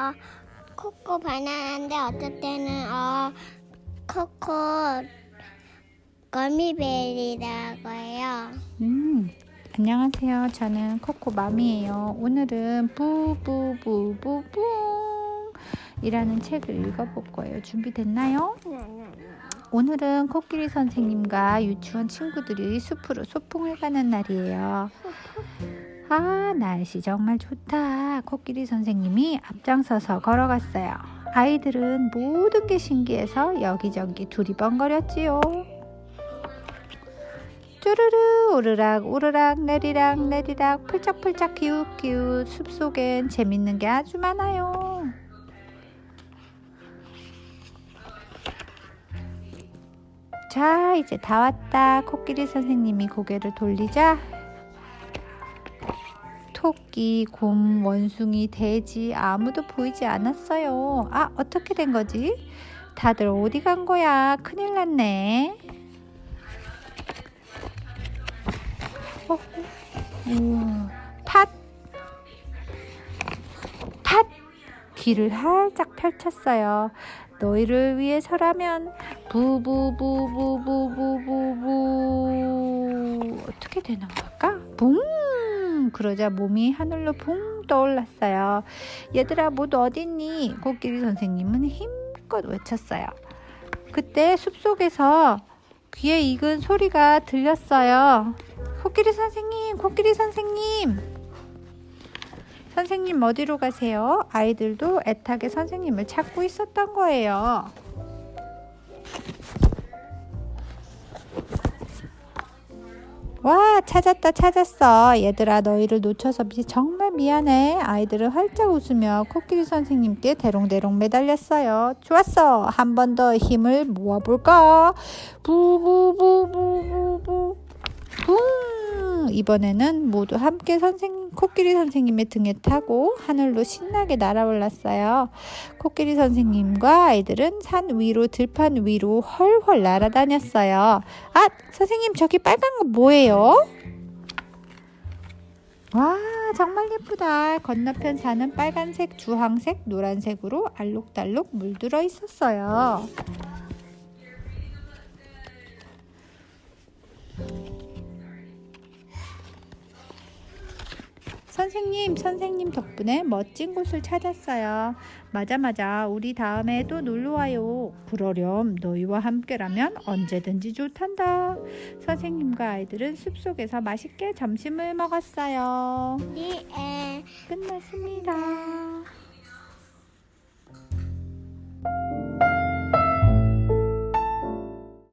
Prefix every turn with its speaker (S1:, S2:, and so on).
S1: 어 코코 바나나인데 어떨 때는 어 코코 거미벨이라고 해요.
S2: 음, 안녕하세요. 저는 코코맘이에요. 오늘은 부부부부부 이라는 책을 읽어볼 거예요. 준비됐나요? 오늘은 코끼리 선생님과 유치원 친구들이 숲으로 소풍을 가는 날이에요. 아, 날씨 정말 좋다. 코끼리 선생님이 앞장서서 걸어갔어요. 아이들은 모든 게 신기해서 여기저기 두리번거렸지요. 쭈르르 오르락 오르락 내리락 내리락 풀짝풀짝 기웃기웃 숲속엔 재밌는 게 아주 많아요. 자, 이제 다 왔다. 코끼리 선생님이 고개를 돌리자 토끼, 곰, 원숭이, 돼지 아무도 보이지 않았어요. 아, 어떻게 된 거지? 다들 어디 간 거야? 큰일 났네. 어, 우와, 팥, 팥, 귀를 활짝 펼쳤어요. 너희를 위해서라면 부부부부부부부 어떻게 되는 걸까? 붕 그러자 몸이 하늘로 붕 떠올랐어요. 얘들아 모두 어딨니? 코끼리 선생님은 힘껏 외쳤어요. 그때 숲속에서 귀에 익은 소리가 들렸어요. 코끼리 선생님, 코끼리 선생님. 선생님 어디로 가세요? 아이들도 애타게 선생님을 찾고 있었던 거예요. 와, 찾았다, 찾았어. 얘들아, 너희를 놓쳐서 미, 정말 미안해. 아이들은 활짝 웃으며 코끼리 선생님께 대롱대롱 매달렸어요. 좋았어. 한 번 더 힘을 모아볼까? 부부부부부부. 붕! 이번에는 모두 함께 선생, 코끼리 선생님의 등에 타고 하늘로 신나게 날아올랐어요. 코끼리 선생님과 아이들은 산 위로 들판 위로 헐헐 날아다녔어요. 아, 선생님 저기 빨간 거 뭐예요? 와, 정말 예쁘다. 건너편 산은 빨간색, 주황색, 노란색으로 알록달록 물들어 있었어요. 선생님, 선생님 덕분에 멋진 곳을 찾았어요. 맞아, 맞아. 우리 다음에 또 놀러 와요. 그러렴. 너희와 함께라면 언제든지 좋단다. 선생님과 아이들은 숲속에서 맛있게 점심을 먹었어요.
S1: 네, 에.
S2: 끝났습니다.